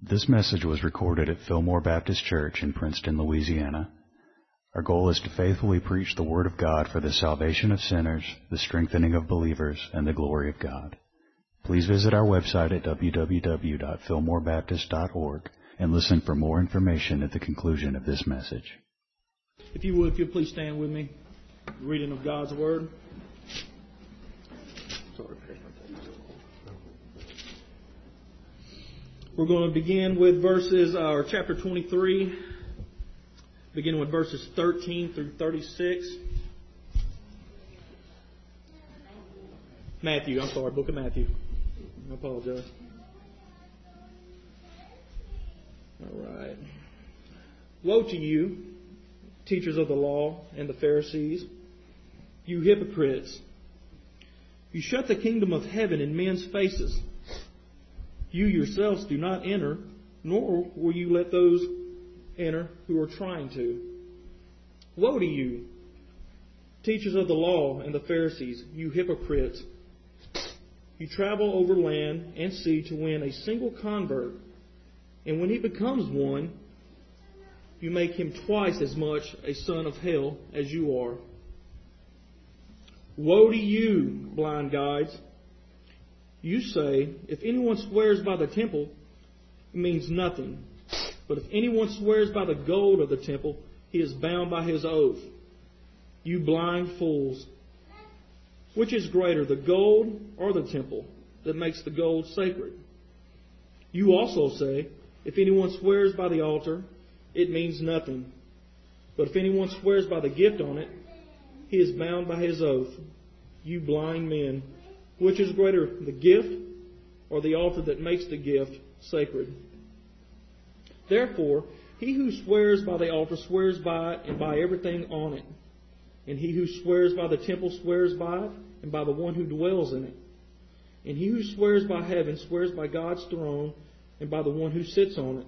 This message was recorded at Fillmore Baptist Church in Princeton, Louisiana. Our goal is to faithfully preach the Word of God for the salvation of sinners, the strengthening of believers, and the glory of God. Please visit our website at www.fillmorebaptist.org and listen for more information at the conclusion of this message. If you would, if you'd please stand with me. Reading of God's Word. We're going to begin with verses, uh, or chapter 23, beginning with verses 13 through 36. Matthew, I'm sorry, book of Matthew. I apologize. All right. Woe to you, teachers of the law and the Pharisees, you hypocrites! You shut the kingdom of heaven in men's faces. You yourselves do not enter, nor will you let those enter who are trying to. Woe to you, teachers of the law and the Pharisees, you hypocrites! You travel over land and sea to win a single convert, and when he becomes one, you make him twice as much a son of hell as you are. Woe to you, blind guides! You say, if anyone swears by the temple, it means nothing. But if anyone swears by the gold of the temple, he is bound by his oath. You blind fools! Which is greater, the gold or the temple that makes the gold sacred? You also say, if anyone swears by the altar, it means nothing. But if anyone swears by the gift on it, he is bound by his oath. You blind men! Which is greater, the gift or the altar that makes the gift sacred? Therefore, he who swears by the altar swears by it and by everything on it. And he who swears by the temple swears by it and by the one who dwells in it. And he who swears by heaven swears by God's throne and by the one who sits on it.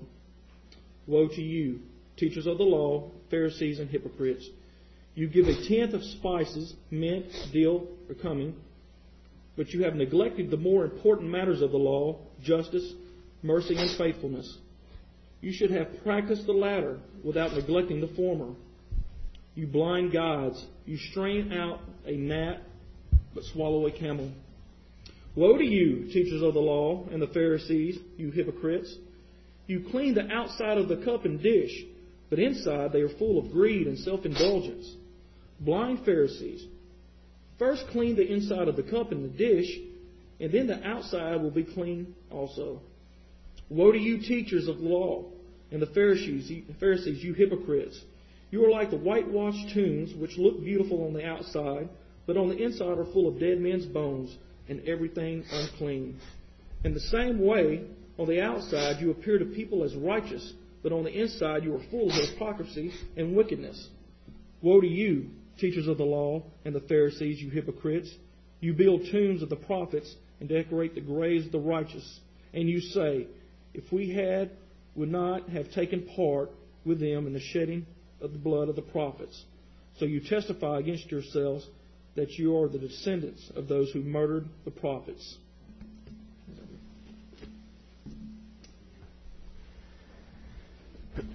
Woe to you, teachers of the law, Pharisees, and hypocrites! You give a tenth of spices, mint, dill, or cumin but you have neglected the more important matters of the law justice, mercy, and faithfulness. You should have practiced the latter without neglecting the former. You blind guides, you strain out a gnat but swallow a camel. Woe to you, teachers of the law and the Pharisees, you hypocrites! You clean the outside of the cup and dish, but inside they are full of greed and self indulgence. Blind Pharisees, First, clean the inside of the cup and the dish, and then the outside will be clean also. Woe to you, teachers of law, and the Pharisees, Pharisees, you hypocrites! You are like the whitewashed tombs, which look beautiful on the outside, but on the inside are full of dead men's bones and everything unclean. In the same way, on the outside you appear to people as righteous, but on the inside you are full of hypocrisy and wickedness. Woe to you, teachers of the law and the Pharisees, you hypocrites. You build tombs of the prophets and decorate the graves of the righteous. And you say, If we had, would not have taken part with them in the shedding of the blood of the prophets. So you testify against yourselves that you are the descendants of those who murdered the prophets.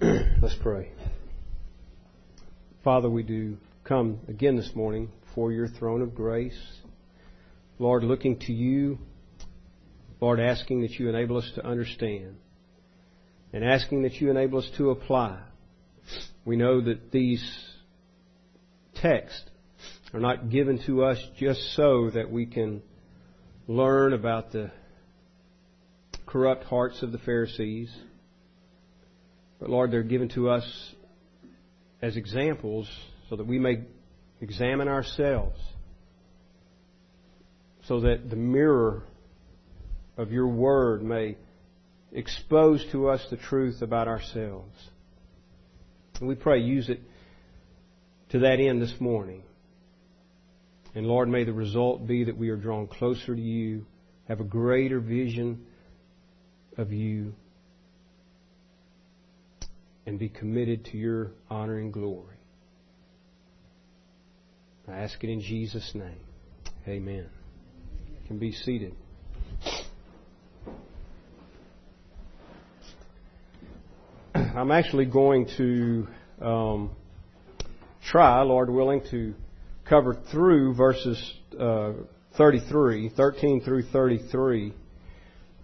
Let's pray. Father, we do come again this morning for your throne of grace. Lord, looking to you, Lord, asking that you enable us to understand and asking that you enable us to apply. We know that these texts are not given to us just so that we can learn about the corrupt hearts of the Pharisees. But Lord, they're given to us as examples so that we may examine ourselves, so that the mirror of your word may expose to us the truth about ourselves. And we pray, use it to that end this morning. And Lord, may the result be that we are drawn closer to you, have a greater vision of you, and be committed to your honor and glory. I ask it in Jesus' name. Amen. You can be seated. I'm actually going to um, try, Lord willing, to cover through verses uh, 33, 13 through 33.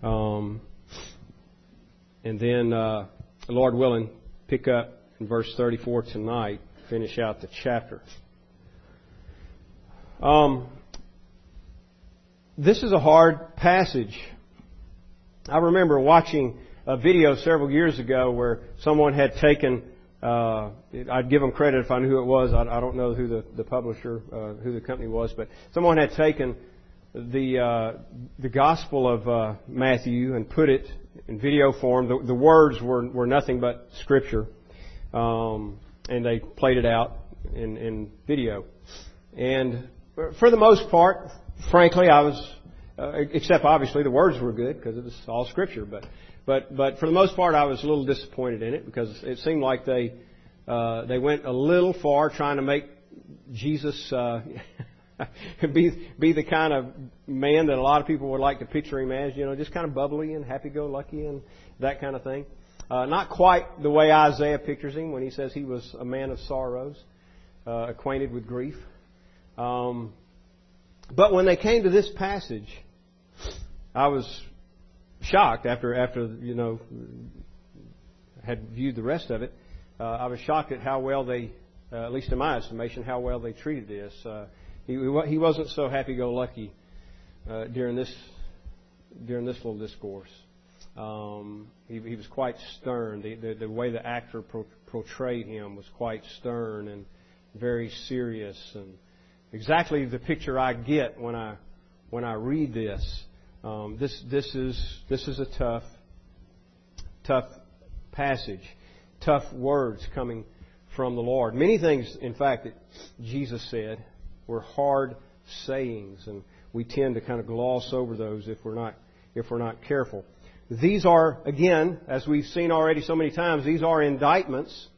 Um, and then, uh, Lord willing, pick up in verse 34 tonight, finish out the chapter. Um, this is a hard passage. I remember watching a video several years ago where someone had taken uh, I'd give them credit if I knew who it was. I, I don't know who the, the publisher, uh, who the company was, but someone had taken the uh, the Gospel of uh, Matthew and put it in video form. The, the words were were nothing but Scripture, um, and they played it out in, in video. And for the most part, frankly, I was, uh, except obviously the words were good because it was all Scripture, but but but for the most part, I was a little disappointed in it because it seemed like they uh, they went a little far trying to make Jesus uh, be be the kind of man that a lot of people would like to picture him as. You know, just kind of bubbly and happy-go-lucky and that kind of thing. Uh, not quite the way Isaiah pictures him when he says he was a man of sorrows, uh, acquainted with grief. Um, but when they came to this passage, I was shocked after after you know had viewed the rest of it. Uh, I was shocked at how well they, uh, at least in my estimation, how well they treated this. Uh, he he wasn't so happy-go-lucky uh, during this during this little discourse. Um, he, he was quite stern. The, the, the way the actor pro- portrayed him was quite stern and very serious, and exactly the picture I get when I when I read this. Um, this this is this is a tough tough passage, tough words coming from the Lord. Many things, in fact, that Jesus said were hard sayings, and we tend to kind of gloss over those if we're not if we're not careful. These are, again, as we've seen already so many times, these are indictments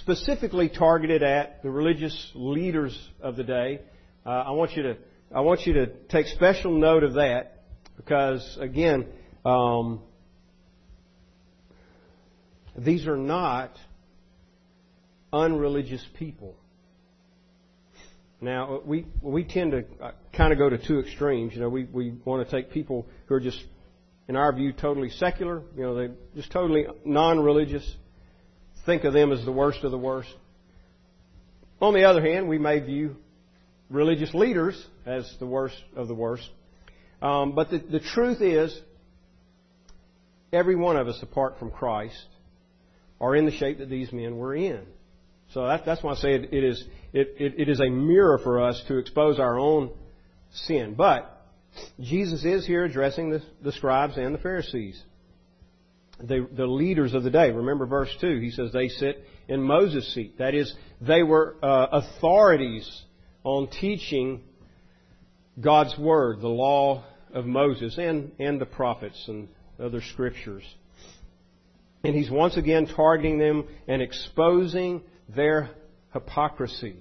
specifically targeted at the religious leaders of the day. Uh, I want you to I want you to take special note of that because, again, um, these are not unreligious people. Now, we, we tend to uh, kind of go to two extremes. You know, we, we want to take people who are just, in our view, totally secular. You know, they just totally non-religious. Think of them as the worst of the worst. On the other hand, we may view religious leaders as the worst of the worst. Um, but the, the truth is, every one of us, apart from Christ, are in the shape that these men were in. So that, that's why I say it, it is it, it, it is a mirror for us to expose our own sin. But Jesus is here addressing the, the scribes and the Pharisees, the, the leaders of the day. Remember verse two. He says they sit in Moses' seat. That is, they were uh, authorities on teaching God's Word, the law of Moses, and, and the prophets and other scriptures. And he's once again targeting them and exposing their hypocrisy.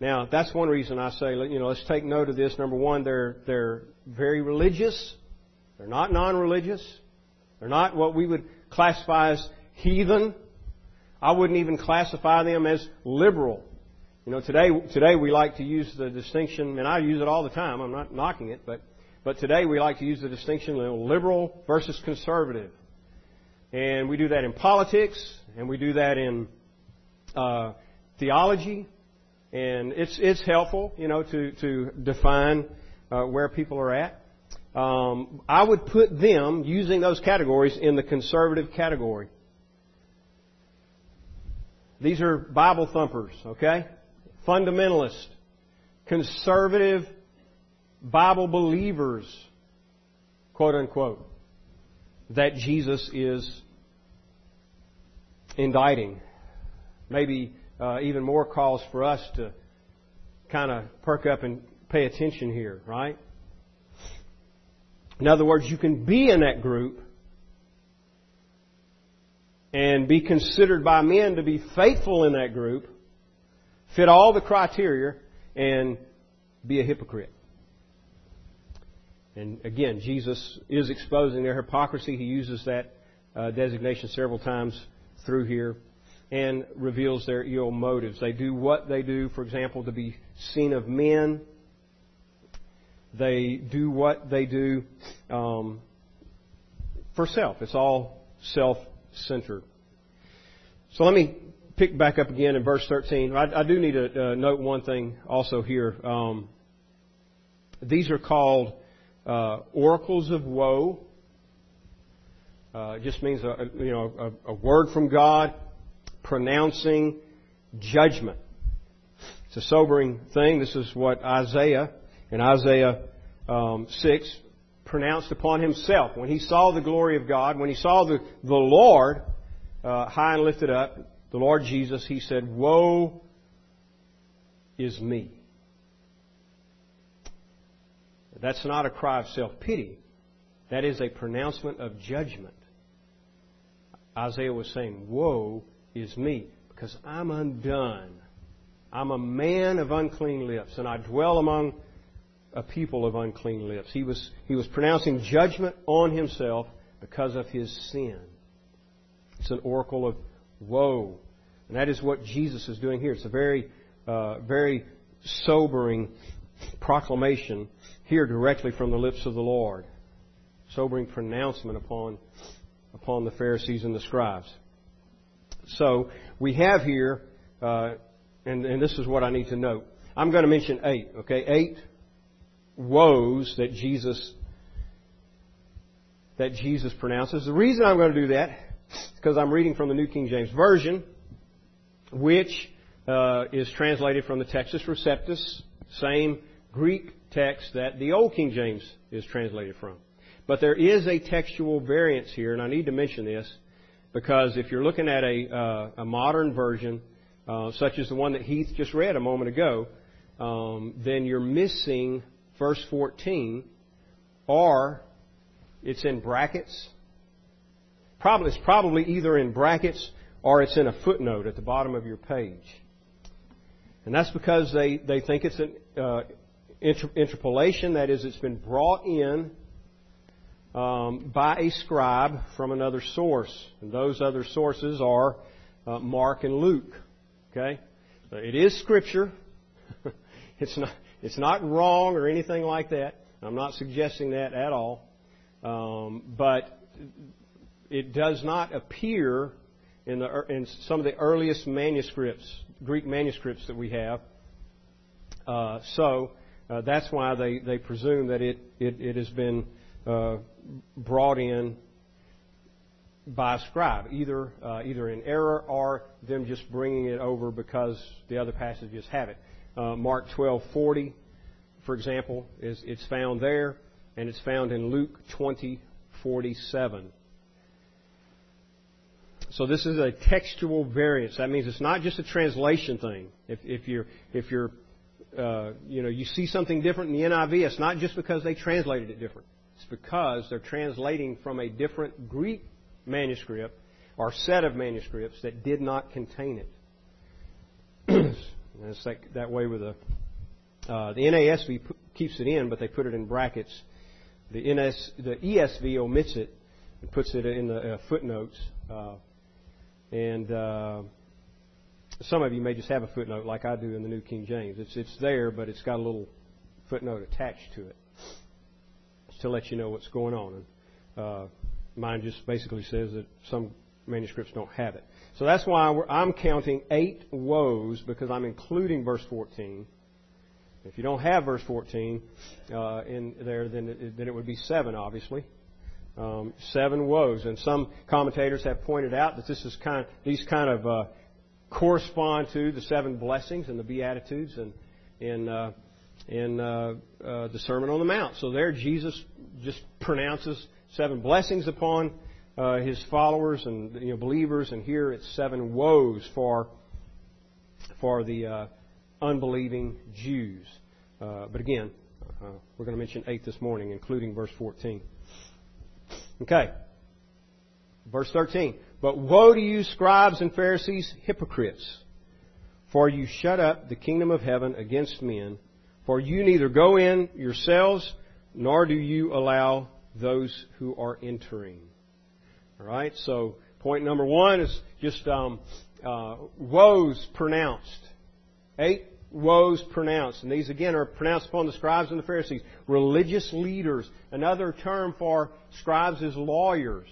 Now, that's one reason I say, you know, let's take note of this. Number one, they're, they're very religious. They're not non-religious. They're not what we would classify as heathen. I wouldn't even classify them as liberal. You know, today, today we like to use the distinction, and I use it all the time, I'm not knocking it, but, but today we like to use the distinction of liberal versus conservative. And we do that in politics, and we do that in uh, theology, and it's, it's helpful, you know, to, to define uh, where people are at. Um, I would put them, using those categories, in the conservative category. These are Bible thumpers, okay? fundamentalist, conservative Bible believers, quote unquote, that Jesus is indicting. Maybe uh, even more calls for us to kind of perk up and pay attention here, right? In other words, you can be in that group and be considered by men to be faithful in that group fit all the criteria, and be a hypocrite. And again, Jesus is exposing their hypocrisy. He uses that uh, designation several times through here and reveals their ill motives. They do what they do, for example, to be seen of men. They do what they do um, for self. It's all self-centered. So let me pick back up again in verse 13. I, I do need to uh, note one thing also here. Um, these are called uh, oracles of woe. Uh, it just means a, you know a, a, word from God pronouncing judgment. It's a sobering thing. This is what Isaiah in Isaiah um, six pronounced upon himself when he saw the glory of God, when he saw the the Lord uh, high and lifted up, the Lord Jesus. He said, "Woe is me." That's not a cry of self pity. That is a pronouncement of judgment. Isaiah was saying, Woe is me, because I'm undone. I'm a man of unclean lips, and I dwell among a people of unclean lips. He was, he was pronouncing judgment on himself because of his sin. It's an oracle of woe. And that is what Jesus is doing here. It's a very, uh, very sobering proclamation here directly from the lips of the Lord. Sobering pronouncement upon upon the Pharisees and the scribes. So we have here, uh, and, and this is what I need to note. I'm going to mention eight, okay? Eight woes that Jesus that Jesus pronounces. The reason I'm going to do that is because I'm reading from the New King James Version, which uh, is translated from the Textus Receptus, same Greek text that the Old King James is translated from. But there is a textual variance here, and I need to mention this because if you're looking at a, uh, a modern version, uh, such as the one that Heath just read a moment ago, um, then you're missing verse 14, or it's in brackets. Probably, it's probably either in brackets or it's in a footnote at the bottom of your page. And that's because they, they think it's an uh, interpolation, that is, it's been brought in um, by a scribe from another source. And those other sources are uh, Mark and Luke. Okay? So it is Scripture. it's, not, it's not wrong or anything like that. I'm not suggesting that at all. Um, but it does not appear in, the, in some of the earliest manuscripts, Greek manuscripts that we have. Uh, so uh, that's why they, they presume that it, it, it has been uh, brought in by a scribe, either uh, either in error or them just bringing it over because the other passages have it. Uh, Mark 12:40, for example, is it's found there, and it's found in Luke 20:47. So this is a textual variance. That means it's not just a translation thing. If, if you're if you're uh, you know you see something different in the NIV, it's not just because they translated it different. It's because they're translating from a different Greek manuscript or set of manuscripts that did not contain it. it's like that way with the uh, the NASB keeps it in, but they put it in brackets. The, NS, the ESV omits it and puts it in the uh, footnotes. Uh, and uh, some of you may just have a footnote, like I do in the New King James. It's it's there, but it's got a little footnote attached to it to let you know what's going on. And uh, mine just basically says that some manuscripts don't have it. So that's why I'm counting eight woes because I'm including verse 14. If you don't have verse 14 uh, in there, then it, then it would be seven, obviously. Um, seven woes, and some commentators have pointed out that this is kind, these kind of uh, correspond to the seven blessings and the beatitudes, and in uh, in uh, uh, the Sermon on the Mount. So there, Jesus just pronounces seven blessings upon uh, his followers and you know, believers, and here it's seven woes for for the uh, unbelieving Jews. Uh, but again, uh, we're going to mention eight this morning, including verse 14. Okay. Verse 13. But woe to you, scribes and Pharisees, hypocrites! For you shut up the kingdom of heaven against men. For you neither go in yourselves, nor do you allow those who are entering. All right. So point number one is just um, uh, woes pronounced. Eight woes pronounced. And these again are pronounced upon the scribes and the Pharisees. Religious leaders. Another term for scribes is lawyers.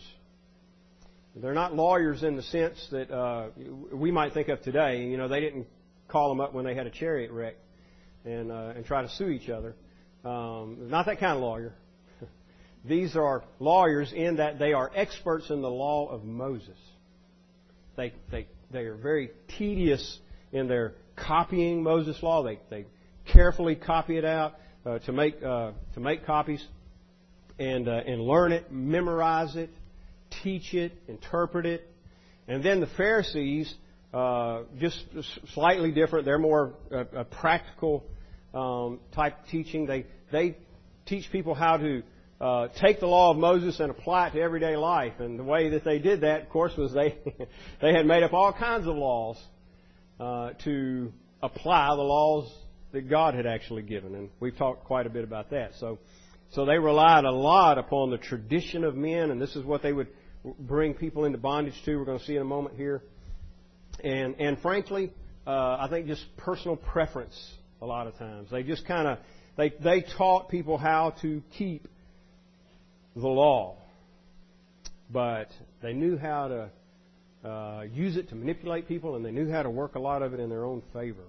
They're not lawyers in the sense that uh, we might think of today. You know, they didn't call them up when they had a chariot wreck and uh, and try to sue each other. Um, not that kind of lawyer. These are lawyers in that they are experts in the law of Moses. They they they are very tedious in their copying Moses' law. They they carefully copy it out uh, to make uh, to make copies and uh, and learn it, memorize it, teach it, interpret it. And then the Pharisees, uh, just slightly different. They're more uh, a practical um, type teaching. They they teach people how to uh, take the law of Moses and apply it to everyday life. And the way that they did that, of course, was they they had made up all kinds of laws uh, to apply the laws that God had actually given. And we've talked quite a bit about that. So. So they relied a lot upon the tradition of men, and this is what they would bring people into bondage to. We're going to see in a moment here. And, and frankly, uh, I think just personal preference a lot of times. They just kind of, they, they taught people how to keep the law. But they knew how to uh, use it to manipulate people, and they knew how to work a lot of it in their own favor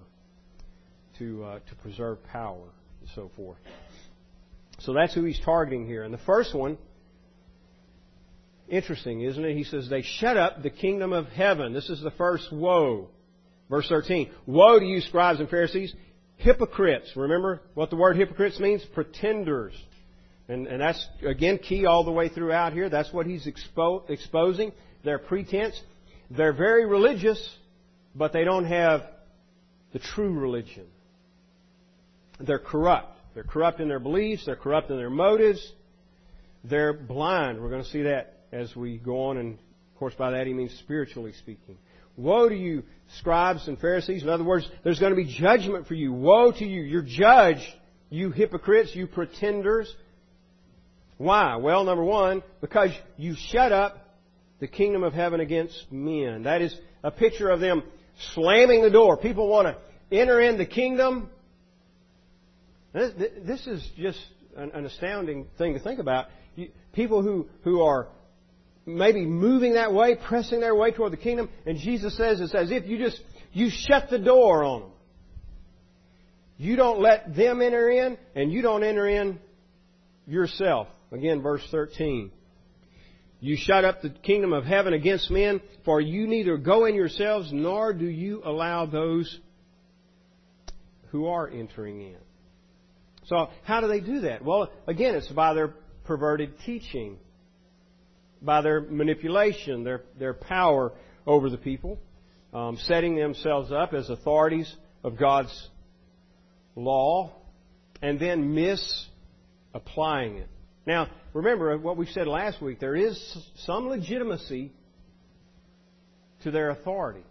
to, uh, to preserve power and so forth. So that's who he's targeting here. And the first one Interesting, isn't it? He says, They shut up the kingdom of heaven. This is the first woe. Verse 13. Woe to you, scribes and Pharisees, hypocrites. Remember what the word hypocrites means? Pretenders. And, and that's, again, key all the way throughout here. That's what he's expo- exposing. Their pretense. They're very religious, but they don't have the true religion. They're corrupt. They're corrupt in their beliefs. They're corrupt in their motives. They're blind. We're going to see that as we go on, and of course by that he means spiritually speaking. Woe to you, scribes and Pharisees. In other words, there's going to be judgment for you. Woe to you. You're judged, you hypocrites, you pretenders. Why? Well, number one, because you shut up the kingdom of heaven against men. That is a picture of them slamming the door. People want to enter in the kingdom. This is just an astounding thing to think about. People who, who are maybe moving that way, pressing their way toward the kingdom. And Jesus says it's as if you just, you shut the door on them. You don't let them enter in, and you don't enter in yourself. Again, verse 13. You shut up the kingdom of heaven against men, for you neither go in yourselves, nor do you allow those who are entering in. So, how do they do that? Well, again, it's by their perverted teaching by their manipulation, their, their power over the people, um, setting themselves up as authorities of God's law, and then misapplying it. Now, remember what we said last week. There is some legitimacy to their authority.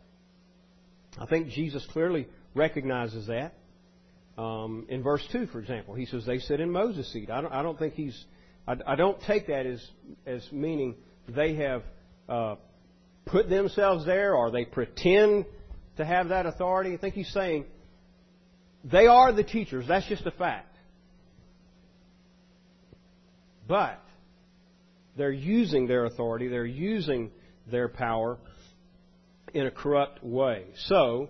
I think Jesus clearly recognizes that. Um, in verse 2, for example, he says, They sit in Moses' seat. I don't, I don't think he's I, I don't take that as, as meaning they have uh, put themselves there or they pretend to have that authority. I think he's saying they are the teachers. That's just a fact. But they're using their authority, they're using their power in a corrupt way. So,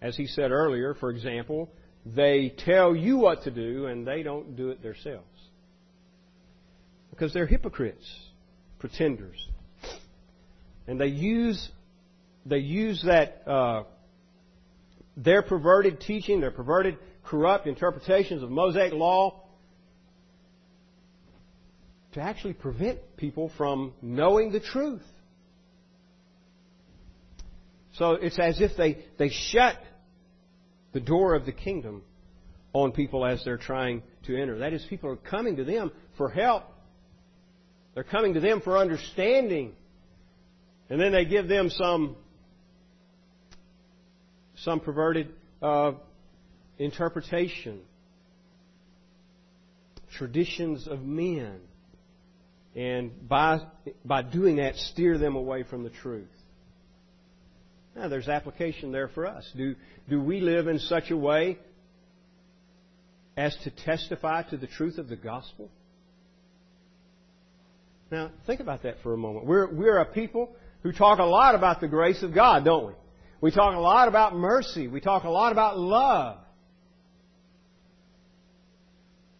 as he said earlier, for example, they tell you what to do and they don't do it themselves because they're hypocrites, pretenders, and they use they use that uh, their perverted teaching, their perverted, corrupt interpretations of Mosaic law to actually prevent people from knowing the truth. So it's as if they, they shut the door of the kingdom on people as they're trying to enter. That is, people are coming to them for help, they're coming to them for understanding. And then they give them some, some perverted uh, interpretation, traditions of men. And by, by doing that, steer them away from the truth. Now, there's application there for us. Do, do we live in such a way as to testify to the truth of the gospel? Now, think about that for a moment. We're, we're a people who talk a lot about the grace of God, don't we? We talk a lot about mercy. We talk a lot about love.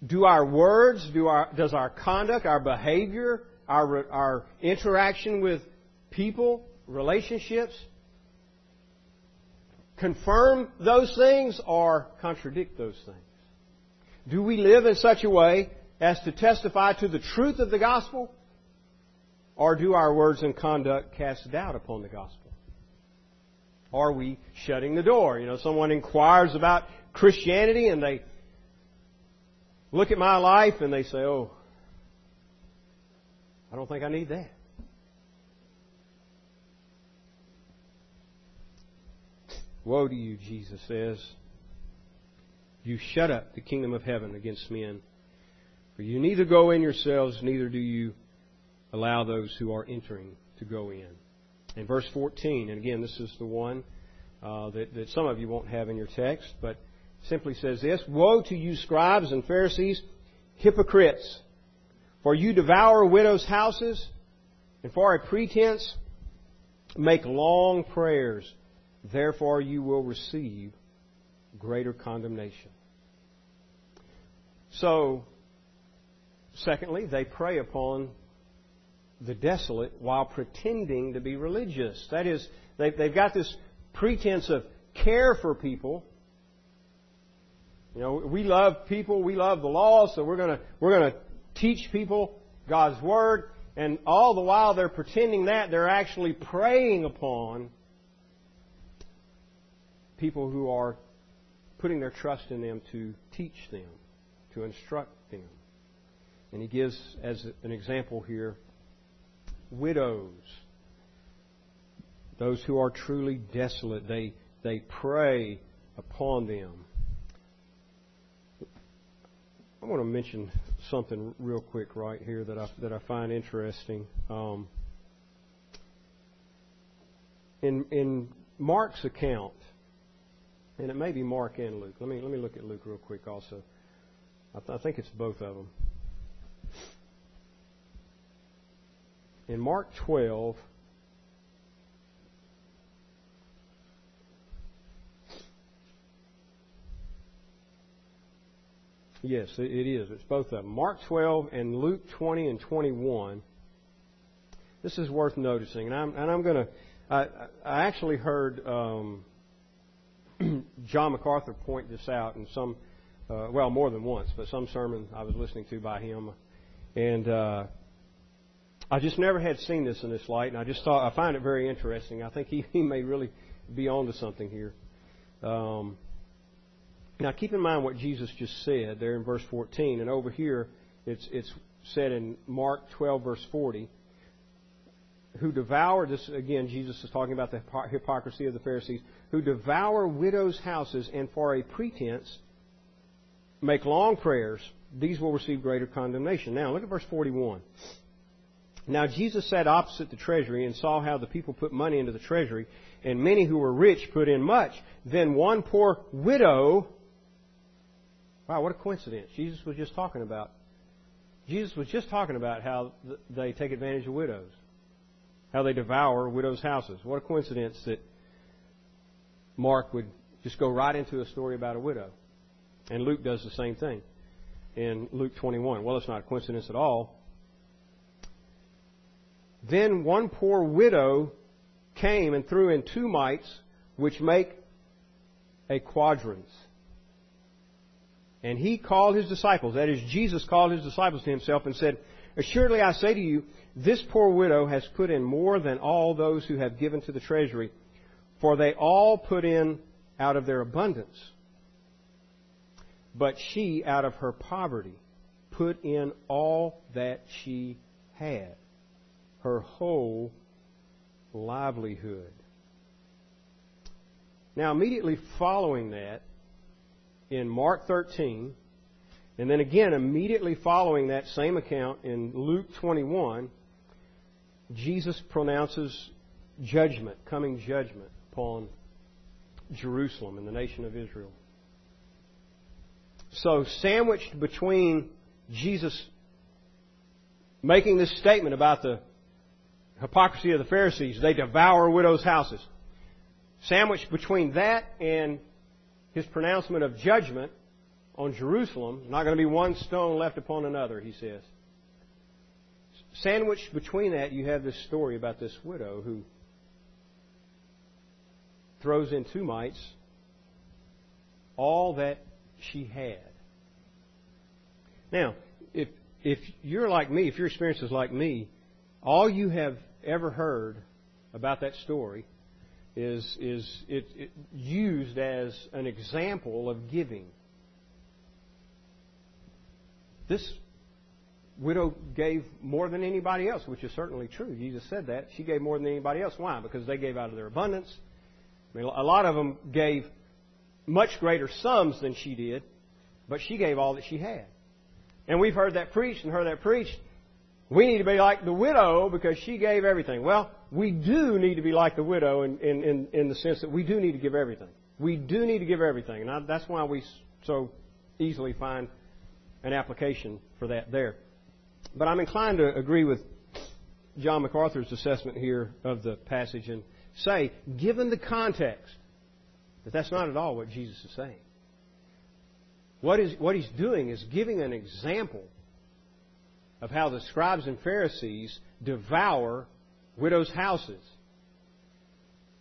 Do our words, do our, does our conduct, our behavior, our, our interaction with people, relationships, confirm those things or contradict those things? Do we live in such a way as to testify to the truth of the gospel? Or do our words and conduct cast doubt upon the gospel? Are we shutting the door? You know, someone inquires about Christianity and they look at my life and they say, oh, I don't think I need that. Woe to you, Jesus says. You shut up the kingdom of heaven against men. For you neither go in yourselves, neither do you allow those who are entering to go in. In verse 14, and again, this is the one uh, that, that some of you won't have in your text, but simply says this Woe to you, scribes and Pharisees, hypocrites! For you devour widows' houses, and for a pretense make long prayers. Therefore you will receive greater condemnation. So, secondly, they prey upon the desolate while pretending to be religious. That is, they've, got this pretense of care for people. You know, we love people, we love the law, so we're gonna, we're gonna teach people God's Word, and all the while they're pretending that, they're actually preying upon people who are putting their trust in them to teach them, to instruct them. And he gives, as an example here, widows, those who are truly desolate. They, they prey upon them. I want to mention something real quick right here that I, that I find interesting. Um, in, in Mark's account, and it may be Mark and Luke. Let me let me look at Luke real quick also. I, th- I think it's both of them. In Mark 12, Yes, it is. It's both of them. Mark 12 and Luke 20 and 21. This is worth noticing, and I'm and I'm to. I, I actually heard um, John MacArthur point this out in some, uh, well, more than once, but some sermon I was listening to by him, and uh, I just never had seen this in this light, and I just thought I find it very interesting. I think he, he may really be onto something here. Um, now, keep in mind what Jesus just said there in verse 14, and over here it's it's said in Mark 12 verse 40 who devour, this again, Jesus is talking about the hypocrisy of the Pharisees, who devour widows' houses and for a pretense make long prayers, these will receive greater condemnation. Now, look at verse 41. Now, Jesus sat opposite the treasury and saw how the people put money into the treasury, and many who were rich put in much. Then one poor widow, wow, what a coincidence. Jesus was just talking about, Jesus was just talking about how they take advantage of widows how they devour widows' houses. What a coincidence that Mark would just go right into a story about a widow. And Luke does the same thing in Luke 21. Well, it's not a coincidence at all. Then one poor widow came and threw in two mites, which make a quadrans. And he called his disciples, that is, Jesus called his disciples to himself and said, Assuredly I say to you, this poor widow has put in more than all those who have given to the treasury, for they all put in out of their abundance. But she, out of her poverty, put in all that she had, her whole livelihood. Now, immediately following that, in Mark 13, And then again, immediately following that same account in Luke 21, Jesus pronounces judgment, coming judgment upon Jerusalem and the nation of Israel. So, sandwiched between Jesus making this statement about the hypocrisy of the Pharisees, they devour widows' houses. Sandwiched between that and his pronouncement of judgment on Jerusalem, not going to be one stone left upon another, he says. Sandwiched between that, you have this story about this widow who throws in two mites all that she had. Now, if if you're like me, if your experience is like me, all you have ever heard about that story is is it, it used as an example of giving. This widow gave more than anybody else, which is certainly true. Jesus said that. She gave more than anybody else. Why? Because they gave out of their abundance. I mean, a lot of them gave much greater sums than she did, but she gave all that she had. And we've heard that preached and heard that preached. We need to be like the widow because she gave everything. Well, we do need to be like the widow in, in, in, in the sense that we do need to give everything. We do need to give everything. And I, that's why we so easily find an application for that there. But I'm inclined to agree with John MacArthur's assessment here of the passage and say, given the context, that that's not at all what Jesus is saying. What, is, what he's doing is giving an example of how the scribes and Pharisees devour widows' houses.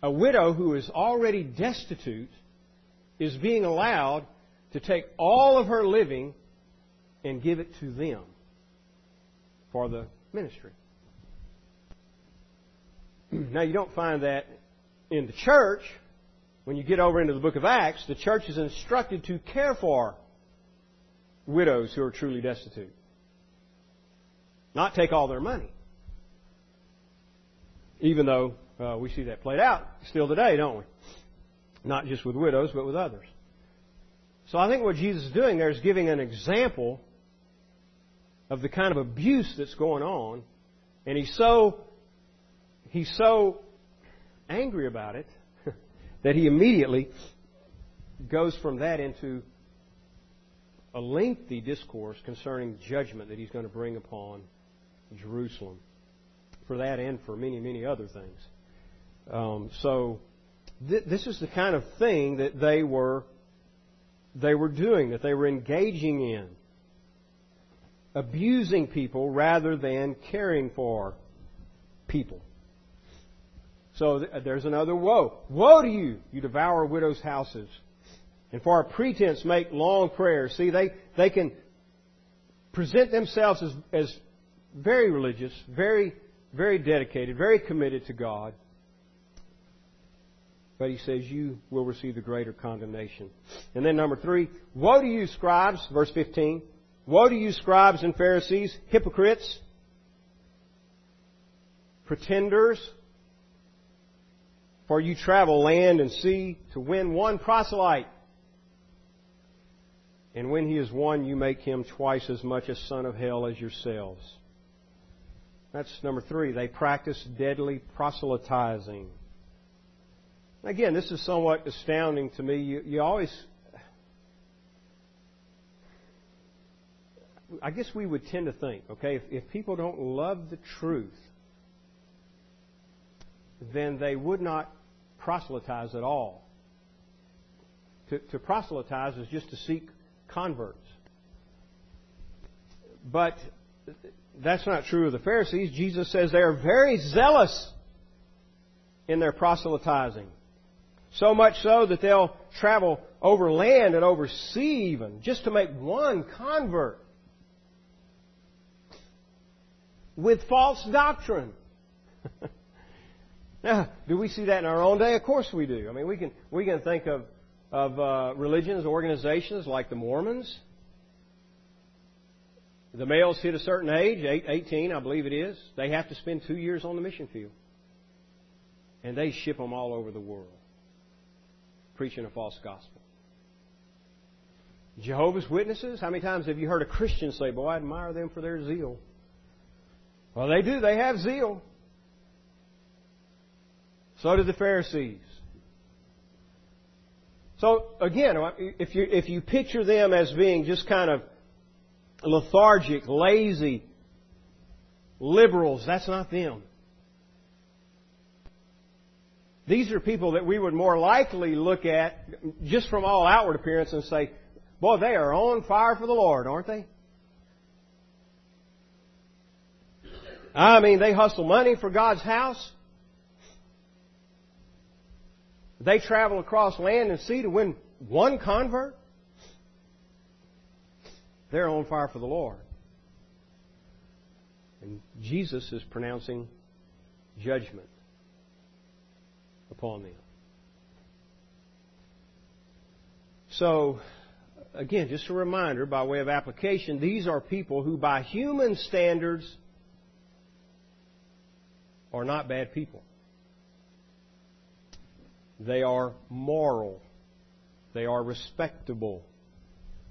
A widow who is already destitute is being allowed to take all of her living and give it to them for the ministry. Now, you don't find that in the church. When you get over into the book of Acts, the church is instructed to care for widows who are truly destitute. Not take all their money. Even though uh, we see that played out still today, don't we? Not just with widows, but with others. So I think what Jesus is doing there is giving an example of the kind of abuse that's going on, and he's so he's so angry about it that he immediately goes from that into a lengthy discourse concerning judgment that he's going to bring upon Jerusalem for that and for many, many other things. Um, so th- this is the kind of thing that they were they were doing, that they were engaging in, abusing people rather than caring for people. So th- there's another woe. Woe to you, you devour widows' houses. And for a pretense make long prayers. See, they, they can present themselves as, as very religious, very, very dedicated, very committed to God. But he says, You will receive the greater condemnation. And then number three, Woe to you, scribes, verse 15. Woe to you, scribes and Pharisees, hypocrites, pretenders, for you travel land and sea to win one proselyte. And when he is won, you make him twice as much a son of hell as yourselves. That's number three. They practice deadly proselytizing. Again, this is somewhat astounding to me. You, you always. I guess we would tend to think, okay, if, if people don't love the truth, then they would not proselytize at all. To, to proselytize is just to seek converts. But that's not true of the Pharisees. Jesus says they are very zealous in their proselytizing. So much so that they'll travel over land and over sea even just to make one convert with false doctrine. now, do we see that in our own day? Of course we do. I mean, we can we can think of of uh, religions, organizations like the Mormons. The males hit a certain age, 18, I believe it is. They have to spend two years on the mission field. And they ship them all over the world, preaching a false gospel. Jehovah's Witnesses? How many times have you heard a Christian say, Boy, I admire them for their zeal? Well, they do. They have zeal. So did the Pharisees. So again, if you, if you picture them as being just kind of lethargic, lazy, liberals, that's not them. These are people that we would more likely look at just from all outward appearance and say, boy, they are on fire for the Lord, aren't they? I mean, they hustle money for God's house. They travel across land and sea to win one convert. They're on fire for the Lord. And Jesus is pronouncing judgment upon them. So, again, just a reminder by way of application, these are people who, by human standards, are not bad people. They are moral. They are respectable.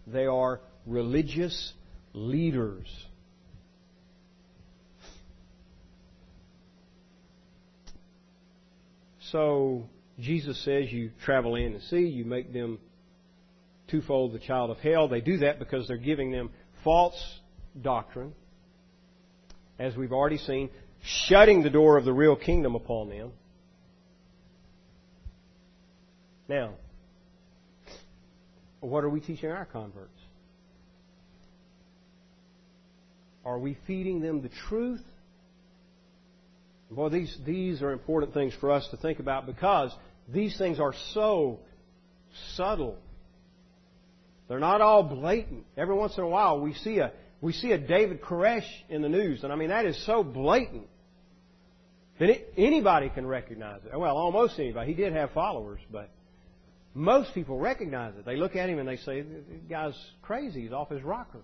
They are religious leaders. So, Jesus says you travel in and see, you make them twofold the child of hell. They do that because they're giving them false doctrine, as we've already seen, shutting the door of the real kingdom upon them. Now, what are we teaching our converts? Are we feeding them the truth? Boy, these, these are important things for us to think about because these things are so subtle. They're not all blatant. Every once in a while we see a we see a David Koresh in the news, and I mean that is so blatant that it, anybody can recognize it. Well, almost anybody. He did have followers, but most people recognize it. They look at him and they say, "The guy's crazy. He's off his rocker."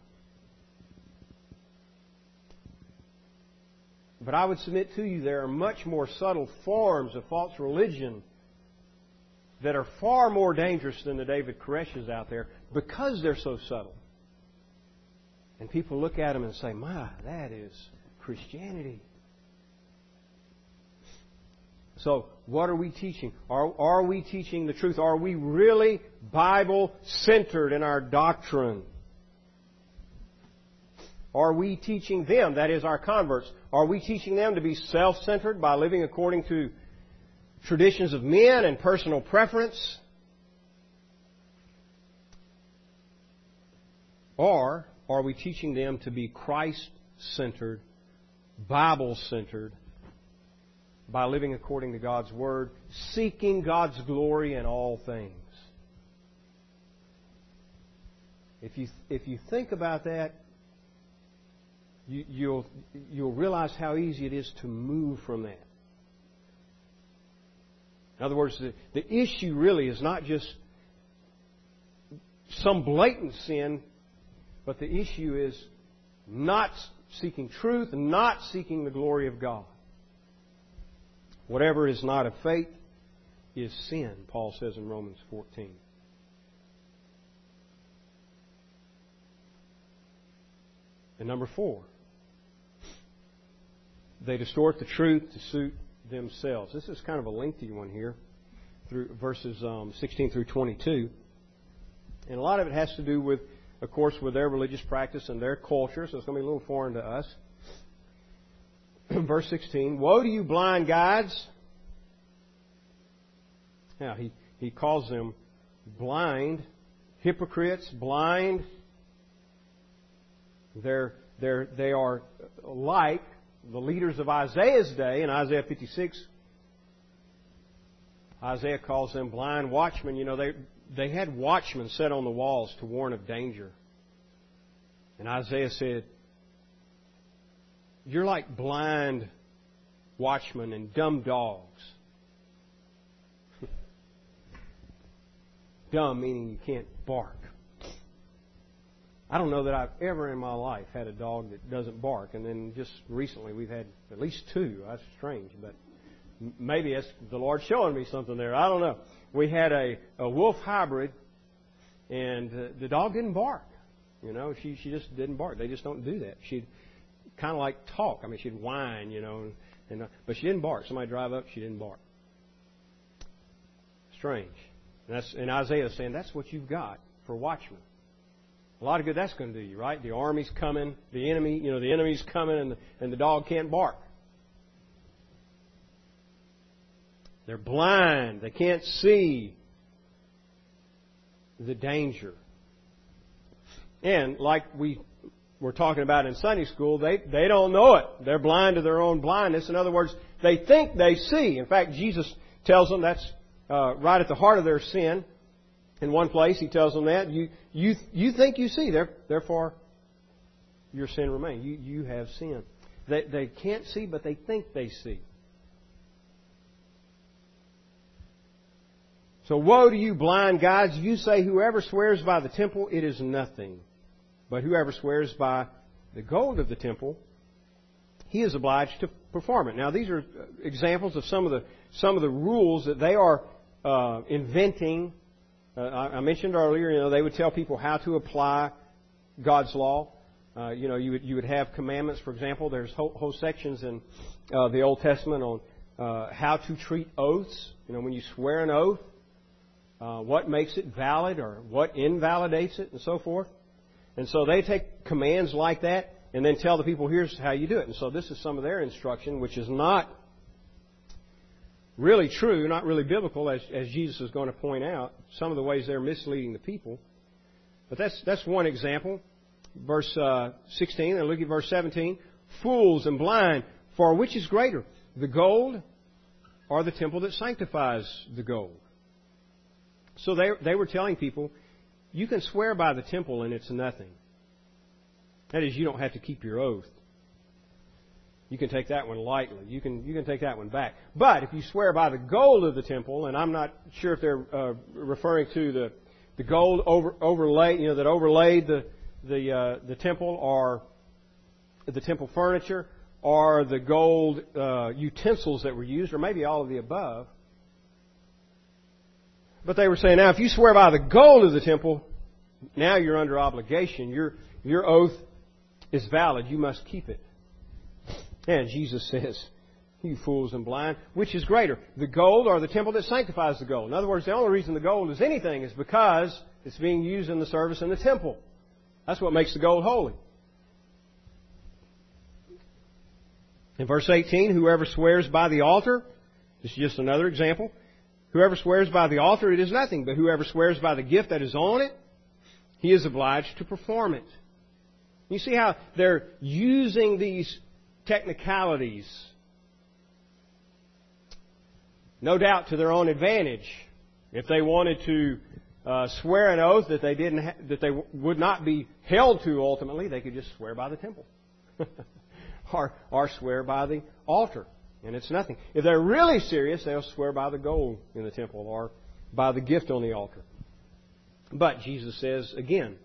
But I would submit to you there are much more subtle forms of false religion that are far more dangerous than the David Koreshes out there because they're so subtle. And people look at them and say, My, that is Christianity. So, what are we teaching? Are, are we teaching the truth? Are we really Bible centered in our doctrine? Are we teaching them, that is our converts, are we teaching them to be self centered by living according to traditions of men and personal preference? Or are we teaching them to be Christ centered, Bible centered, by living according to God's Word, seeking God's glory in all things? If you, if you think about that, you, you'll, you'll realize how easy it is to move from that. In other words, the, the issue really is not just some blatant sin, but the issue is not seeking truth not seeking the glory of God. Whatever is not of faith is sin, Paul says in Romans 14. And number four, they distort the truth to suit themselves. This is kind of a lengthy one here, through verses um, 16 through 22. And a lot of it has to do with, of course, with their religious practice and their culture, so it's going to be a little foreign to us. Verse 16 Woe to you, blind guides! Now, he, he calls them blind, hypocrites, blind. They're, they're, they are like the leaders of Isaiah's day in Isaiah 56. Isaiah calls them blind watchmen. You know, they, they had watchmen set on the walls to warn of danger. And Isaiah said, You're like blind watchmen and dumb dogs. dumb meaning you can't bark. I don't know that I've ever in my life had a dog that doesn't bark. And then just recently we've had at least two. That's strange, but maybe that's the Lord showing me something there. I don't know. We had a, a wolf hybrid and uh, the dog didn't bark. You know, she she just didn't bark. They just don't do that. She'd kind of like talk. I mean, she'd whine, you know, and, and uh, but she didn't bark. Somebody drive up, she didn't bark. Strange. And that's and Isaiah saying that's what you've got for watchmen. A lot of good that's going to do you, right? The army's coming, the enemy, you know, the enemy's coming, and the, and the dog can't bark. They're blind. They can't see the danger. And like we were talking about in Sunday school, they, they don't know it. They're blind to their own blindness. In other words, they think they see. In fact, Jesus tells them that's uh, right at the heart of their sin. In one place, he tells them that you you you think you see, therefore your sin remains. You you have sin. They they can't see, but they think they see. So woe to you, blind guides! You say, whoever swears by the temple, it is nothing. But whoever swears by the gold of the temple, he is obliged to perform it. Now, these are examples of some of the some of the rules that they are uh, inventing. Uh, I, I, mentioned earlier, you know, they would tell people how to apply God's law. Uh, you know, you would you would have commandments. For example, there's whole, whole sections in uh, the Old Testament on uh, how to treat oaths. You know, when you swear an oath, uh, what makes it valid or what invalidates it, and so forth. And so they take commands like that and then tell the people, here's how you do it. And so this is some of their instruction, which is not really true, not really biblical, as, as Jesus is going to point out. Some of the ways they're misleading the people. But that's, that's one example. Verse uh, 16, and look at verse 17. Fools and blind, for which is greater, the gold or the temple that sanctifies the gold? So they, they were telling people, you can swear by the temple and it's nothing. That is, you don't have to keep your oath. You can take that one lightly. You can, you can take that one back. But if you swear by the gold of the temple, and I'm not sure if they're uh, referring to the, the gold over, overlaid, you know, that overlaid the, the, uh, the temple or the temple furniture or the gold uh, utensils that were used, or maybe all of the above. But they were saying, now if you swear by the gold of the temple, now you're under obligation. Your, your oath is valid. You must keep it. And Jesus says, you fools and blind, which is greater, the gold or the temple that sanctifies the gold? In other words, the only reason the gold is anything is because it's being used in the service in the temple. That's what makes the gold holy. In verse 18, whoever swears by the altar, this is just another example, Whoever swears by the altar, it is nothing, but whoever swears by the gift that is on it, he is obliged to perform it. You see how they're using these technicalities, no doubt to their own advantage. If they wanted to uh, swear an oath that they didn't ha- that they w- would not be held to ultimately, they could just swear by the temple, or or swear by the altar and it's nothing. If they're really serious, they'll swear by the gold in the temple or by the gift on the altar. But Jesus says again,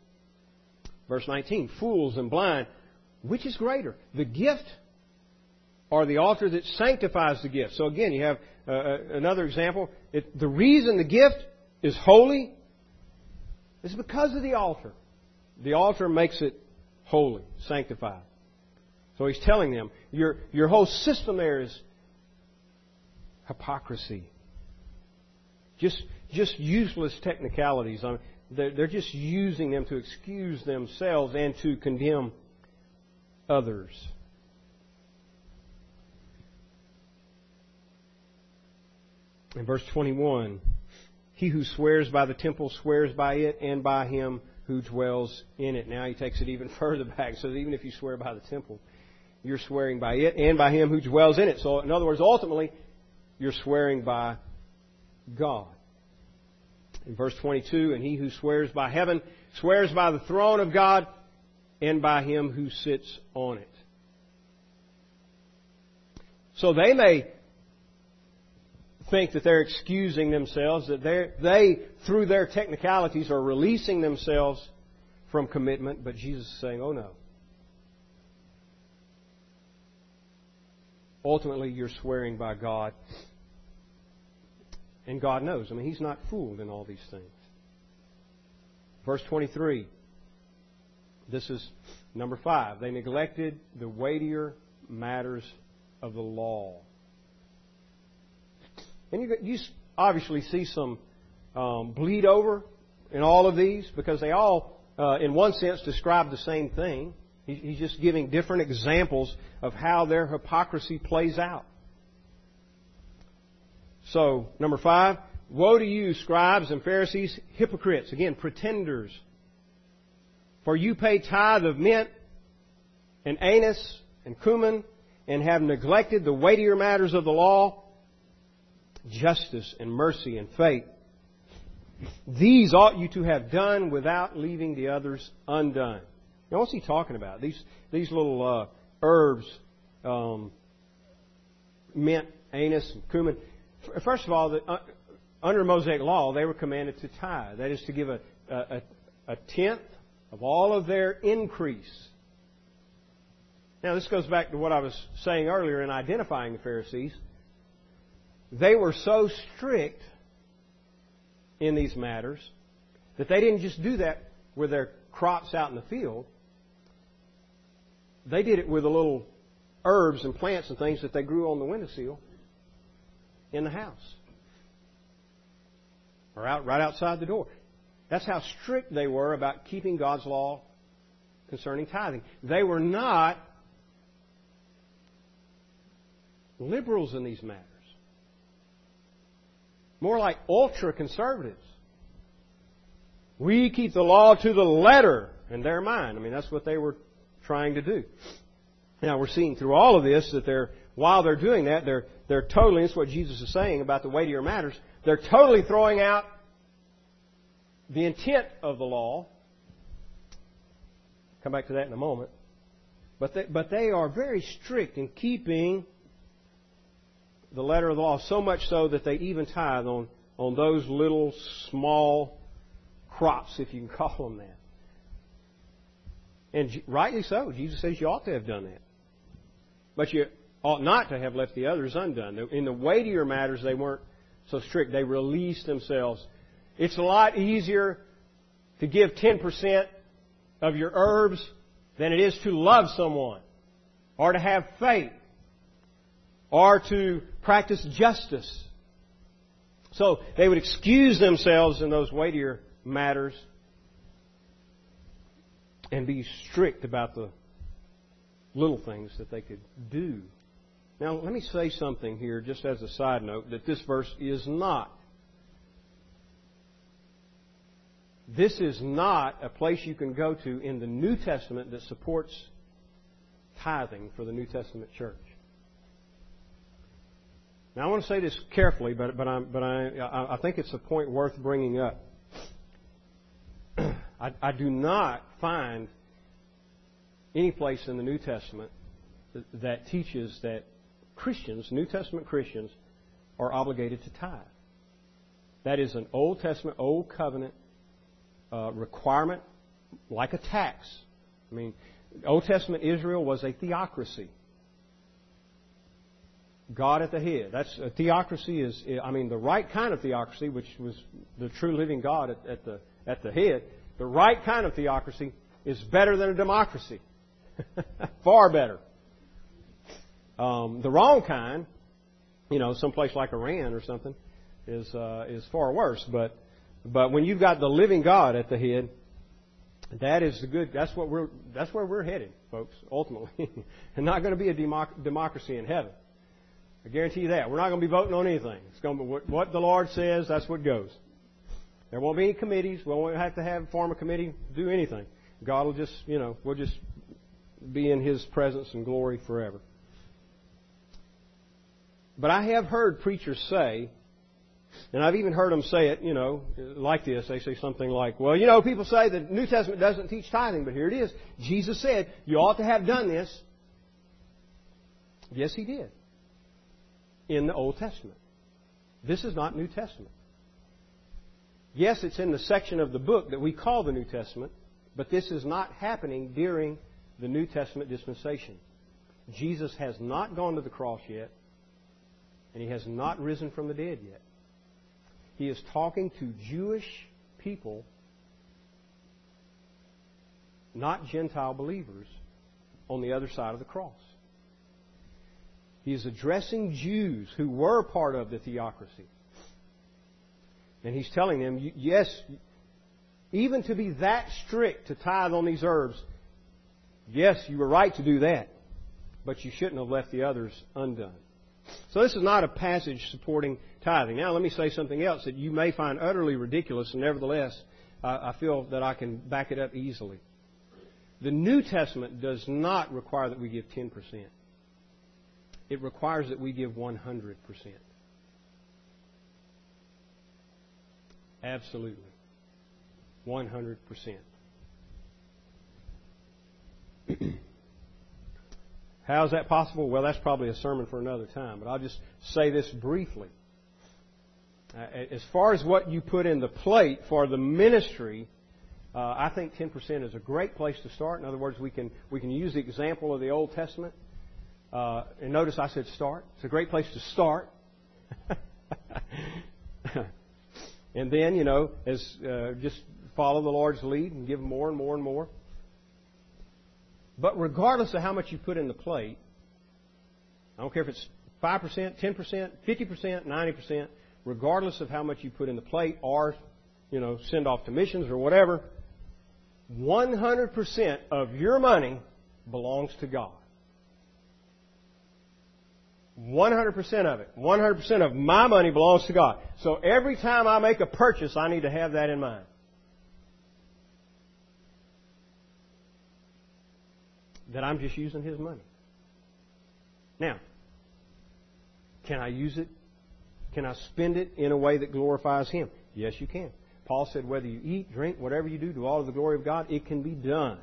verse 19, fools and blind, which is greater, the gift or the altar that sanctifies the gift? So again, you have uh, uh another example. It, the reason the gift is holy is because of the altar. The altar makes it holy, sanctified. So he's telling them, your, your whole system there is hypocrisy. Just, just useless technicalities. I mean, they're, they're just using them to excuse themselves and to condemn others. In verse 21, he who swears by the temple swears by it and by him who dwells in it. Now he takes it even further back. So even if you swear by the temple, you're swearing by it and by him who dwells in it. So, in other words, ultimately, you're swearing by God. In verse 22, and he who swears by heaven swears by the throne of God and by him who sits on it. So they may think that they're excusing themselves, that they, through their technicalities, are releasing themselves from commitment, but Jesus is saying, oh no. Ultimately, you're swearing by God. And God knows. I mean, He's not fooled in all these things. Verse 23. This is number five. They neglected the weightier matters of the law. And you, you obviously see some um, bleed over in all of these because they all, uh, in one sense, describe the same thing. He's just giving different examples of how their hypocrisy plays out. So, number five, woe to you, scribes and Pharisees, hypocrites. Again, pretenders. For you pay tithe of mint and anise and cumin and have neglected the weightier matters of the law, justice and mercy and faith. These ought you to have done without leaving the others undone. Now, what's he talking about? These these little uh, herbs, um, mint, anise, and cumin. First of all, the, uh, under Mosaic law, they were commanded to tithe. That is to give a, a, a tenth of all of their increase. Now, this goes back to what I was saying earlier in identifying the Pharisees. They were so strict in these matters that they didn't just do that with their crops out in the field. They did it with the little herbs and plants and things that they grew on the windowsill in the house or out right outside the door. That's how strict they were about keeping God's law concerning tithing. They were not liberals in these matters. More like ultra conservatives. We keep the law to the letter in their mind. I mean, that's what they were trying to do. Now, we're seeing through all of this that they're, while they're doing that, they're, they're totally, that's what Jesus is saying about the weightier matters, they're totally throwing out the intent of the law. Come back to that in a moment. But they, but they are very strict in keeping the letter of the law, so much so that they even tithe on, on those little small crops, if you can call them that. And rightly so. Jesus says you ought to have done that. But you ought not to have left the others undone. In the weightier matters, they weren't so strict. They released themselves. It's a lot easier to give 10% of your herbs than it is to love someone or to have faith or to practice justice. So they would excuse themselves in those weightier matters and be strict about the little things that they could do. Now, let me say something here, just as a side note, that this verse is not. This is not a place you can go to in the New Testament that supports tithing for the New Testament church. Now, I want to say this carefully, but, but, I'm, but I, I think it's a point worth bringing up. I, I do not find any place in the New Testament that, that teaches that Christians, New Testament Christians, are obligated to tithe. That is an Old Testament, Old Covenant uh, requirement, like a tax. I mean, Old Testament Israel was a theocracy. God at the head. That's a theocracy is I mean the right kind of theocracy, which was the true living God at, at the at the head. The right kind of theocracy is better than a democracy, far better. Um, the wrong kind, you know, someplace like Iran or something, is uh, is far worse. But but when you've got the living God at the head, that is the good. That's what we're. That's where we're headed, folks. Ultimately, and not going to be a democ- democracy in heaven. I guarantee you that. We're not going to be voting on anything. It's going to be what the Lord says, that's what goes. There won't be any committees. We won't have to have form a committee do anything. God will just, you know, we'll just be in His presence and glory forever. But I have heard preachers say, and I've even heard them say it, you know, like this. They say something like, well, you know, people say the New Testament doesn't teach tithing, but here it is. Jesus said, you ought to have done this. Yes, He did in the Old Testament. This is not New Testament. Yes, it's in the section of the book that we call the New Testament, but this is not happening during the New Testament dispensation. Jesus has not gone to the cross yet, and he has not risen from the dead yet. He is talking to Jewish people not Gentile believers, on the other side of the cross. He is addressing Jews who were part of the theocracy. And he's telling them, yes, even to be that strict to tithe on these herbs, yes, you were right to do that, but you shouldn't have left the others undone. So this is not a passage supporting tithing. Now let me say something else that you may find utterly ridiculous, and nevertheless, I feel that I can back it up easily. The New Testament does not require that we give 10%. It requires that we give 100%. Absolutely. 100%. How is that possible? Well, that's probably a sermon for another time, but I'll just say this briefly. Uh, as far as what you put in the plate for the ministry, uh, I think 10% is a great place to start. In other words, we can, we can use the example of the Old Testament. Uh, and notice I said start. It's a great place to start. and then, you know, as uh, just follow the Lord's lead and give more and more and more. But regardless of how much you put in the plate, I don't care if it's 5%, 10%, 50%, 90%, regardless of how much you put in the plate or, you know, send off to missions or whatever, 100% of your money belongs to God. 100% of it. 100% of my money belongs to God. So every time I make a purchase, I need to have that in mind. That I'm just using His money. Now, can I use it? Can I spend it in a way that glorifies Him? Yes, you can. Paul said, whether you eat, drink, whatever you do, do all to the glory of God, it can be done.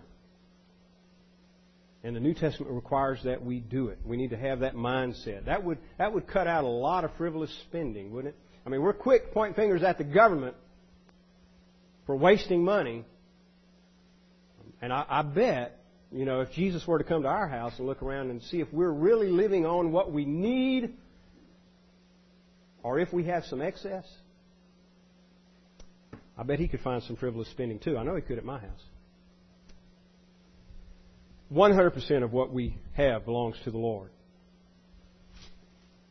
And the New Testament requires that we do it. We need to have that mindset. That would, that would cut out a lot of frivolous spending, wouldn't it? I mean, we're quick pointing fingers at the government for wasting money. And I, I bet, you know, if Jesus were to come to our house and look around and see if we're really living on what we need or if we have some excess, I bet he could find some frivolous spending too. I know he could at my house. 100% of what we have belongs to the Lord.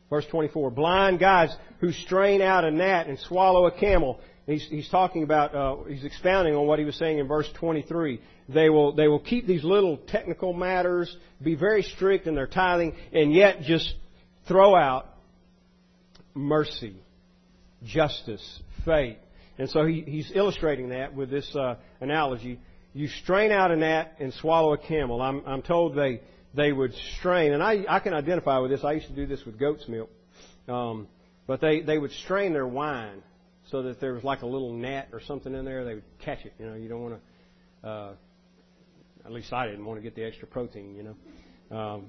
Verse 24, blind guides who strain out a gnat and swallow a camel. He's, he's talking about, uh, he's expounding on what he was saying in verse 23. They will, they will keep these little technical matters, be very strict in their tithing, and yet just throw out mercy, justice, faith, and so he, he's illustrating that with this uh, analogy. You strain out a gnat and swallow a camel. I'm, I'm told they, they would strain, and I, I can identify with this. I used to do this with goat's milk. Um, but they, they would strain their wine so that there was like a little gnat or something in there. They would catch it. You know, you don't want to, uh, at least I didn't want to get the extra protein, you know. Um,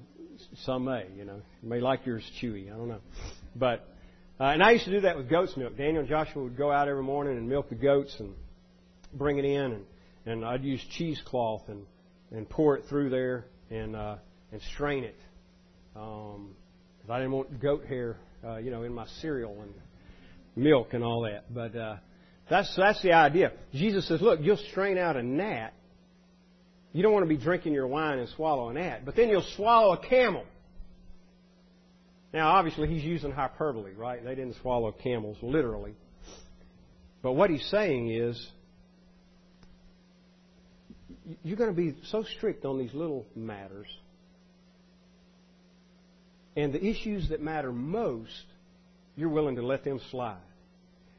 some may, you know. You may like yours chewy. I don't know. But uh, and I used to do that with goat's milk. Daniel and Joshua would go out every morning and milk the goats and bring it in, and, and I'd use cheesecloth and, and pour it through there and, uh, and strain it. Um, cause I didn't want goat hair, uh, you know, in my cereal and milk and all that. But uh, that's that's the idea. Jesus says, look, you'll strain out a gnat. You don't want to be drinking your wine and swallow a gnat, but then you'll swallow a camel. Now, obviously, he's using hyperbole, right? They didn't swallow camels, literally. But what he's saying is, you're going to be so strict on these little matters. And the issues that matter most, you're willing to let them slide.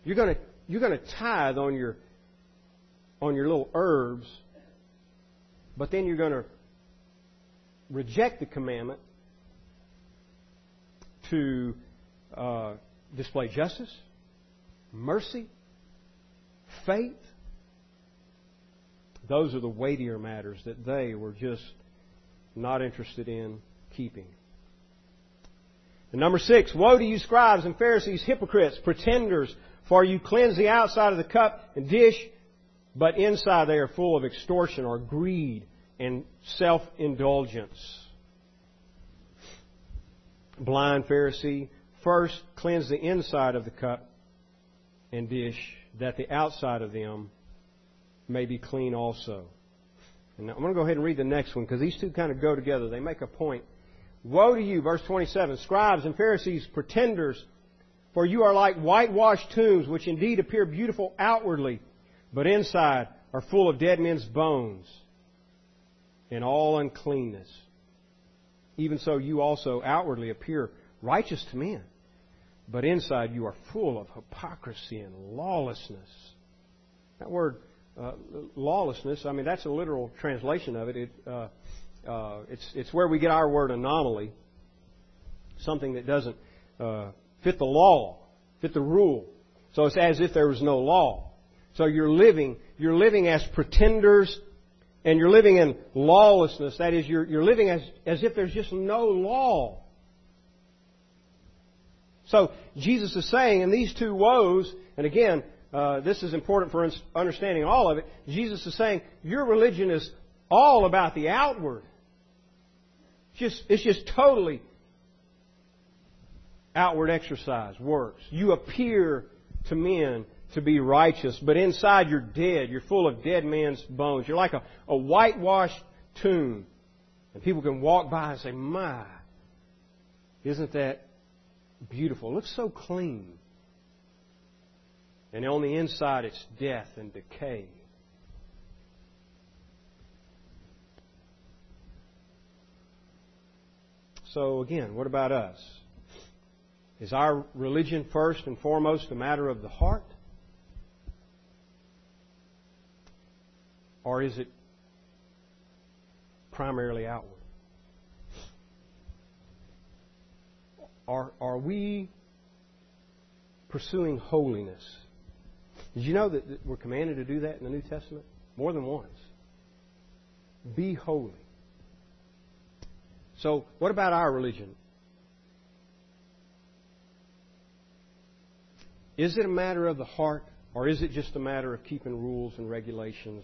You're going to, you're going to tithe on your, on your little herbs, but then you're going to reject the commandment to uh, display justice, mercy, faith. Those are the weightier matters that they were just not interested in keeping. And number six, woe to you scribes and Pharisees, hypocrites, pretenders, for you cleanse the outside of the cup and dish, but inside they are full of extortion or greed and self-indulgence blind Pharisee, first cleanse the inside of the cup and dish, that the outside of them may be clean also. And I'm going to go ahead and read the next one because these two kind of go together. They make a point. Woe to you, verse 27, scribes and Pharisees, pretenders, for you are like whitewashed tombs, which indeed appear beautiful outwardly, but inside are full of dead men's bones and all uncleanness. Even so, you also outwardly appear righteous to men, but inside you are full of hypocrisy and lawlessness. That word uh, lawlessness, I mean, that's a literal translation of it. it uh, uh, it's, it's where we get our word anomaly, something that doesn't uh, fit the law, fit the rule. So it's as if there was no law. So you're living, you're living as pretenders and you're living in lawlessness. That is, you're, you're living as, as if there's just no law. So Jesus is saying in these two woes, and again, uh, this is important for understanding all of it. Jesus is saying your religion is all about the outward. It's just, it's just totally outward exercise, works. You appear to men to be righteous, but inside you're dead. You're full of dead man's bones. You're like a, a whitewashed tomb. And people can walk by and say, My, isn't that beautiful? It looks so clean. And on the inside, it's death and decay. So, again, what about us? Is our religion first and foremost a matter of the heart? Or is it primarily outward? Are, are we pursuing holiness? Did you know that, we're commanded to do that in the New Testament? More than once. Be holy. So, what about our religion? Is it a matter of the heart, or is it just a matter of keeping rules and regulations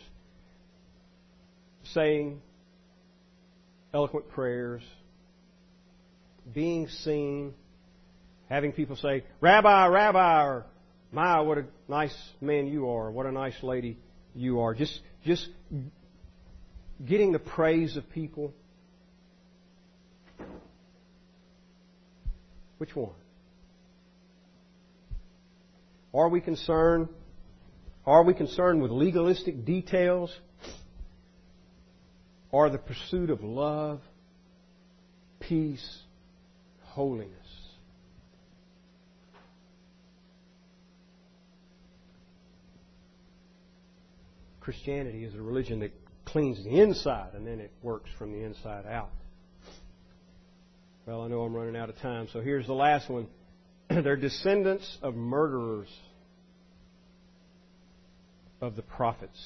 saying eloquent prayers, being seen, having people say, Rabbi, Rabbi, or My, what a nice man you are, what a nice lady you are. Just, just getting the praise of people. Which one? Are we concerned? Are we concerned with legalistic details? or the pursuit of love, peace, holiness. Christianity is a religion that cleans the inside and then it works from the inside out. Well, I know I'm running out of time, so here's the last one. They're descendants of murderers of the prophets.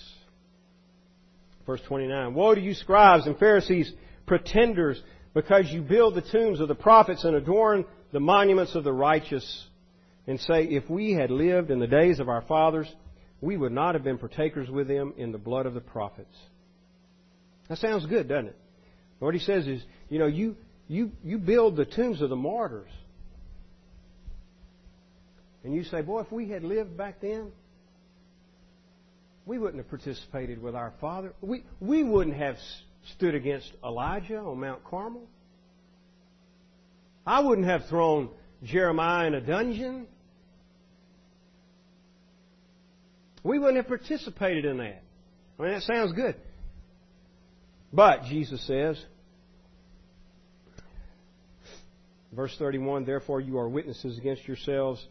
Verse 29. Woe to you scribes and Pharisees, pretenders, because you build the tombs of the prophets and adorn the monuments of the righteous, and say, If we had lived in the days of our fathers, we would not have been partakers with them in the blood of the prophets. That sounds good, doesn't it? What he says is, you know, you, you, you build the tombs of the martyrs. And you say, boy, if we had lived back then, we wouldn't have participated with our father. We, we wouldn't have stood against Elijah on Mount Carmel. I wouldn't have thrown Jeremiah in a dungeon. We wouldn't have participated in that. I mean, that sounds good. But, Jesus says, verse 31, Therefore you are witnesses against yourselves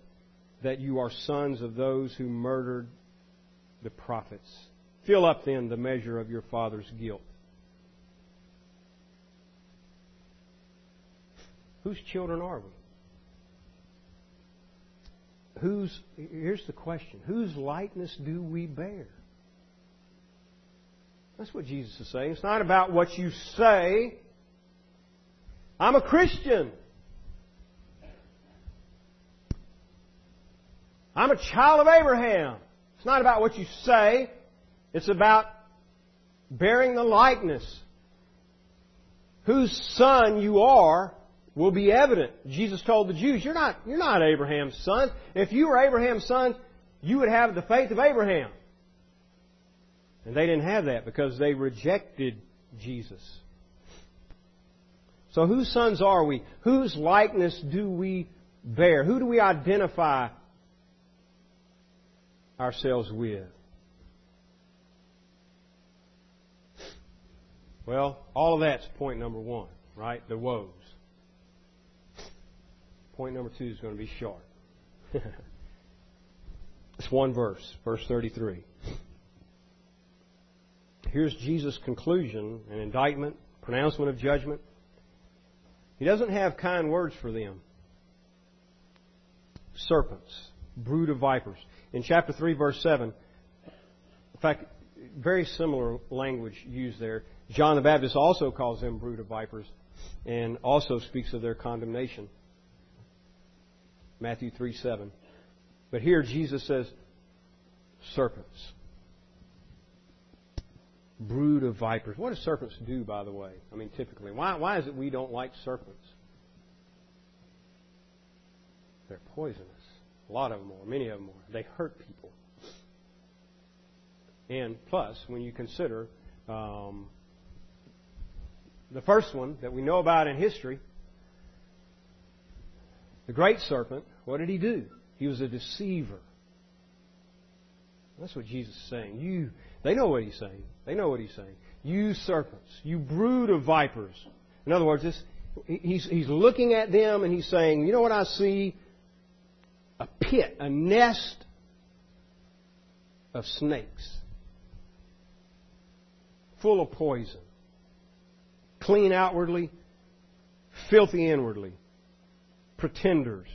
that you are sons of those who murdered the prophets. Fill up then the measure of your father's guilt. Whose children are we? Whose, here's the question whose likeness do we bear? That's what Jesus is saying. It's not about what you say. I'm a Christian. I'm a child of Abraham. It's not about what you say. It's about bearing the likeness. Whose son you are will be evident. Jesus told the Jews, you're not, you're not Abraham's son. If you were Abraham's son, you would have the faith of Abraham. And they didn't have that because they rejected Jesus. So whose sons are we? Whose likeness do we bear? Who do we identify ourselves with? Well, all of that's point number one, right? The woes. Point number two is going to be sharp. it's one verse, verse 33. Here's Jesus' conclusion, an indictment, pronouncement of judgment. He doesn't have kind words for them. Serpents, brood of vipers. In chapter 3, verse 7, in fact, very similar language used there. John the Baptist also calls them brood of vipers and also speaks of their condemnation. Matthew 3 7. But here Jesus says, serpents. Brood of vipers. What do serpents do, by the way? I mean, typically. Why, why is it we don't like serpents? They're poisonous. A lot of them are. Many of them are. They hurt people. And plus, when you consider um, the first one that we know about in history, the great serpent, what did he do? He was a deceiver. That's what Jesus is saying. You, they know what he's saying. They know what he's saying. You serpents, you brood of vipers. In other words, this, he's, he's looking at them and he's saying, you know what I see? A pit, a nest of snakes, full of poison, clean outwardly, filthy inwardly pretenders.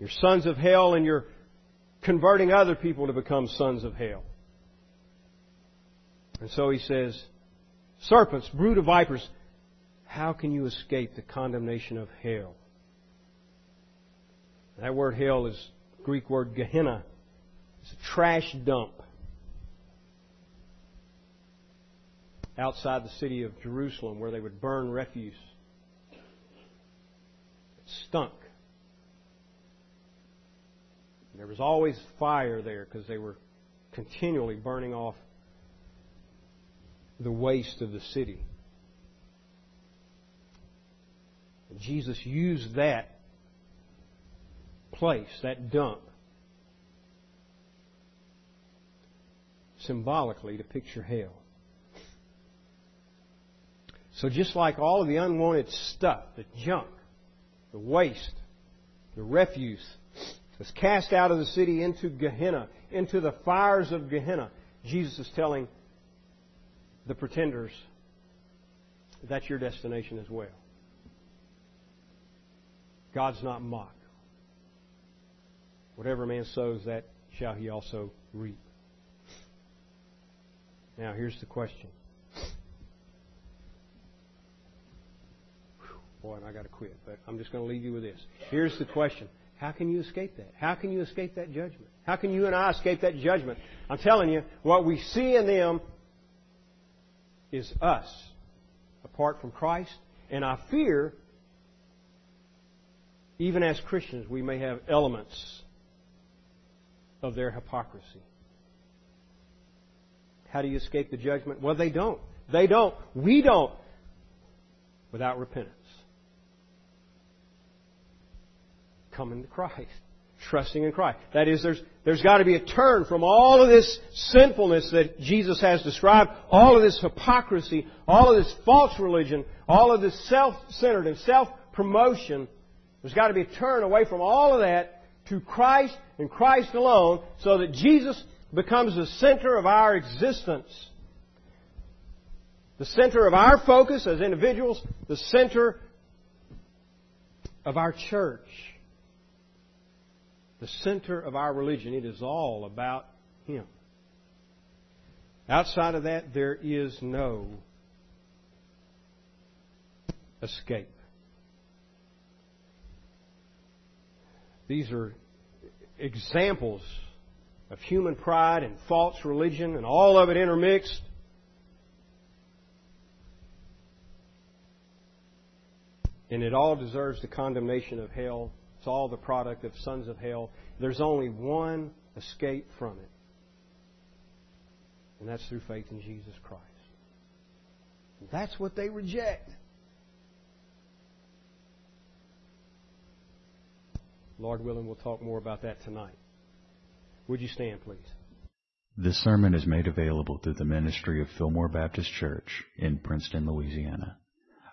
You're sons of hell and you're converting other people to become sons of hell. And so he says, Serpents, brood of vipers, how can you escape the condemnation of hell? That word hell is Greek word Gehenna. It's a trash dump outside the city of Jerusalem where they would burn refuse It stunk. There was always fire there because they were continually burning off the waste of the city. And Jesus used that place, that dump, symbolically to picture hell. So just like all of the unwanted stuff, the junk, the waste, the refuse was cast out of the city into Gehenna, into the fires of Gehenna. Jesus is telling the pretenders that's your destination as well. God's not mocked. Whatever man sows, that shall he also reap. Now, here's the question Boy, I got to quit, but I'm just going to leave you with this. Here's the question. How can you escape that? How can you escape that judgment? How can you and I escape that judgment? I'm telling you, what we see in them is us apart from Christ. And I fear, even as Christians, we may have elements of their hypocrisy. How do you escape the judgment? Well, they don't. They don't. We don't. Without repentance. Coming to Christ, trusting in Christ. That is, there's, there's got to be a turn from all of this sinfulness that Jesus has described, all of this hypocrisy, all of this false religion, all of this self-centered and self-promotion. There's got to be a turn away from all of that to Christ and Christ alone so that Jesus becomes the center of our existence. The center of our focus as individuals, the center of our church the center of our religion. It is all about Him. Outside of that, there is no escape. These are examples of human pride and false religion and all of it intermixed. And it all deserves the condemnation of hell it's all the product of sons of hell. There's only one escape from it. And that's through faith in Jesus Christ. That's what they reject. Lord willing, we'll talk more about that tonight. Would you stand, please? This sermon is made available through the ministry of Fillmore Baptist Church in Princeton, Louisiana.